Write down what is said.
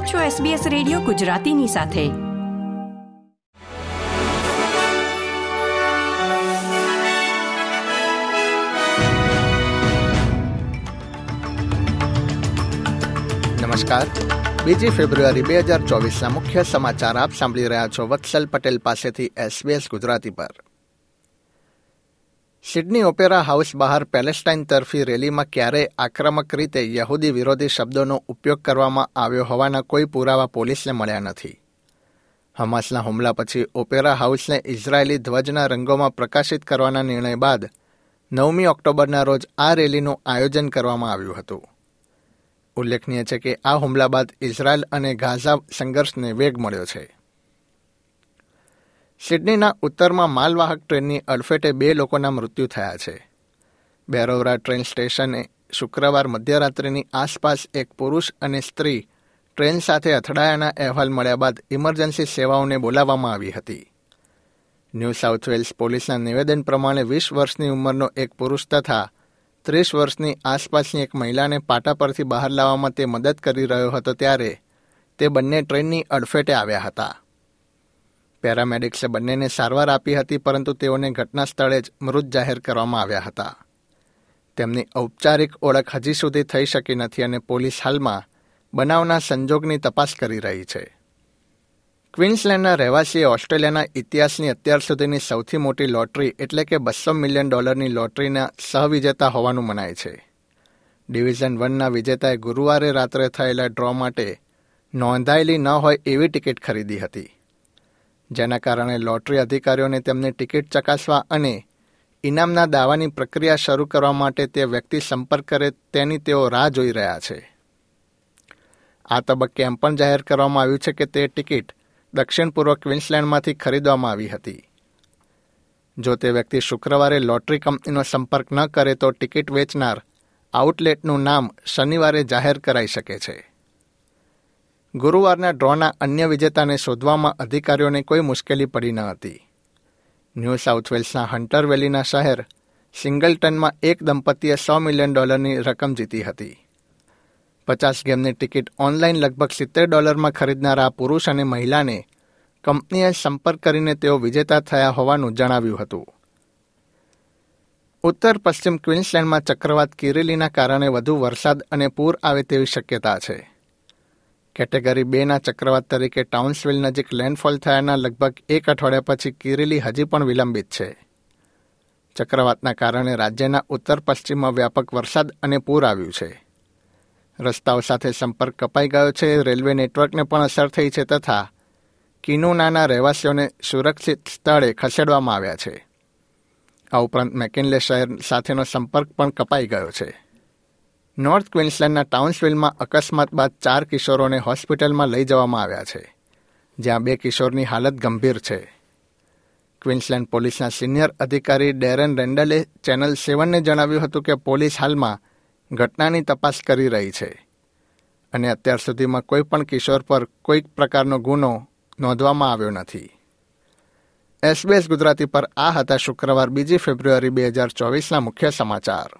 આપ છો SBS radio ગુજરાતીની સાથે. નમસ્કાર. બીજી ફેબ્રુઆરી બે હજાર ચોવીસના મુખ્ય સમાચાર આપ સાંભળી રહ્યા છો. વત્સલ પટેલ પાસેથી એસબીએસ ગુજરાતી પર. સિડની ઓપેરા હાઉસ બહાર પેલેસ્ટાઇન તરફી રેલીમાં ક્યારેય આક્રમક રીતે યહૂદી વિરોધી શબ્દોનો ઉપયોગ કરવામાં આવ્યો હોવાના કોઈ પુરાવા પોલીસને મળ્યા નથી. હમાસના હુમલા પછી ઓપેરા હાઉસને ઇઝરાયેલી ધ્વજના રંગોમાં પ્રકાશિત કરવાના નિર્ણય બાદ નવમી ઓક્ટોબરના રોજ આ રેલીનું આયોજન કરવામાં આવ્યું હતું. ઉલ્લેખનીય છે કે આ હુમલા બાદ ઇઝરાયેલ અને ગાઝા સંઘર્ષને વેગ મળ્યો છે. સિડનીના ઉત્તરમાં માલવાહક ટ્રેનની અડફેટે બે લોકોના મૃત્યુ થયા છે. બેરોવરા ટ્રેન સ્ટેશને શુક્રવાર મધ્યરાત્રિની આસપાસ એક પુરુષ અને સ્ત્રી ટ્રેન સાથે અથડાયાના અહેવાલ મળ્યા બાદ ઇમરજન્સી સેવાઓને બોલાવવામાં આવી હતી. ન્યૂ સાઉથ વેલ્સ પોલીસના નિવેદન પ્રમાણે વીસ વર્ષની ઉંમરનો એક પુરુષ તથા ત્રીસ વર્ષની આસપાસની એક મહિલાને પાટા પરથી બહાર લાવવામાં તે મદદ કરી રહ્યો હતો ત્યારે તે બંને ટ્રેનની અડફેટે આવ્યા હતા. પેરામેડિક્સે બંનેને સારવાર આપી હતી, પરંતુ તેઓને ઘટના સ્થળે જ મૃત જાહેર કરવામાં આવ્યા હતા. તેમની ઔપચારિક ઓળખ હજી સુધી થઈ શકી નથી અને પોલીસ હાલમાં બનાવના સંજોગની તપાસ કરી રહી છે. ક્વિન્સલેન્ડના રહેવાસીએ ઓસ્ટ્રેલિયાના ઇતિહાસની અત્યાર સુધીની સૌથી મોટી લોટરી એટલે કે બસો મિલિયન ડોલરની લોટરીના સહવિજેતા હોવાનું મનાય છે. ડિવિઝન વનના વિજેતાએ ગુરુવારે રાત્રે થયેલા ડ્રો માટે નોંધાયેલી ન હોય એવી ટિકિટ ખરીદી હતી. જેના કારણે લોટરી અધિકારીઓને તેમની ટિકિટ ચકાસવા અને ઇનામના દાવાની પ્રક્રિયા શરૂ કરવા માટે તે વ્યક્તિ સંપર્ક કરે તેની તેઓ રાહ જોઈ રહ્યા છે. આ તબક્કે એમ પણ જાહેર કરવામાં આવ્યું છે કે તે ટિકિટ દક્ષિણ પૂર્વ ક્વિન્સલેન્ડમાંથી ખરીદવામાં આવી હતી. જો તે વ્યક્તિ શુક્રવારે લોટરી કંપનીનો સંપર્ક ન કરે તો ટિકિટ વેચનાર આઉટલેટનું નામ શનિવારે જાહેર કરાઈ શકે છે. ગુરુવારના ડ્રોના અન્ય વિજેતાને શોધવામાં અધિકારીઓને કોઈ મુશ્કેલી પડી ન હતી. ન્યૂ સાઉથ વેલ્સના હન્ટર વેલીના શહેર સિંગલટનમાં એક દંપતીએ સો મિલિયન ડોલરની રકમ જીતી હતી. પચાસ ગેમની ટિકિટ ઓનલાઈન લગભગ સિત્તેર ડોલરમાં ખરીદનારા પુરુષ અને મહિલાને કંપનીએ સંપર્ક કરીને તેઓ વિજેતા થયા હોવાનું જણાવ્યું હતું. ઉત્તર પશ્ચિમ ક્વિન્સલેન્ડમાં ચક્રવાત કિરેલીના કારણે વધુ વરસાદ અને પૂર આવે તેવી શક્યતા છે. કેટેગરી બેના ચક્રવાત તરીકે ટાઉન્સવિલ નજીક લેન્ડફોલ થયાના લગભગ એક અઠવાડિયા પછી કિરીલી હજી પણ વિલંબિત છે. ચક્રવાતના કારણે રાજ્યના ઉત્તર પશ્ચિમમાં વ્યાપક વરસાદ અને પૂર આવ્યું છે. રસ્તાઓ સાથે સંપર્ક કપાઈ ગયો છે, રેલવે નેટવર્કને પણ અસર થઈ છે તથા કિનુનાના રહેવાસીઓને સુરક્ષિત સ્થળે ખસેડવામાં આવ્યા છે. આ ઉપરાંત મેકિનલે શહેર સાથેનો સંપર્ક પણ કપાઈ ગયો છે. નોર્થ ક્વિન્સલેન્ડના ટાઉન્સવિલમાં અકસ્માત બાદ ચાર કિશોરોને હોસ્પિટલમાં લઈ જવામાં આવ્યા છે, જ્યાં બે કિશોરની હાલત ગંભીર છે. ક્વિન્સલેન્ડ પોલીસના સિનિયર અધિકારી ડેરન રેન્ડલે ચેનલ સેવનને જણાવ્યું હતું કે પોલીસ હાલમાં ઘટનાની તપાસ કરી રહી છે અને અત્યાર સુધીમાં કોઈ પણ કિશોર પર કોઈ પ્રકારનો ગુનો નોંધવામાં આવ્યો નથી. એસબીએસ ગુજરાતી પર આ હતા શુક્રવાર, બીજી ફેબ્રુઆરી બે હજાર ચોવીસના મુખ્ય સમાચાર.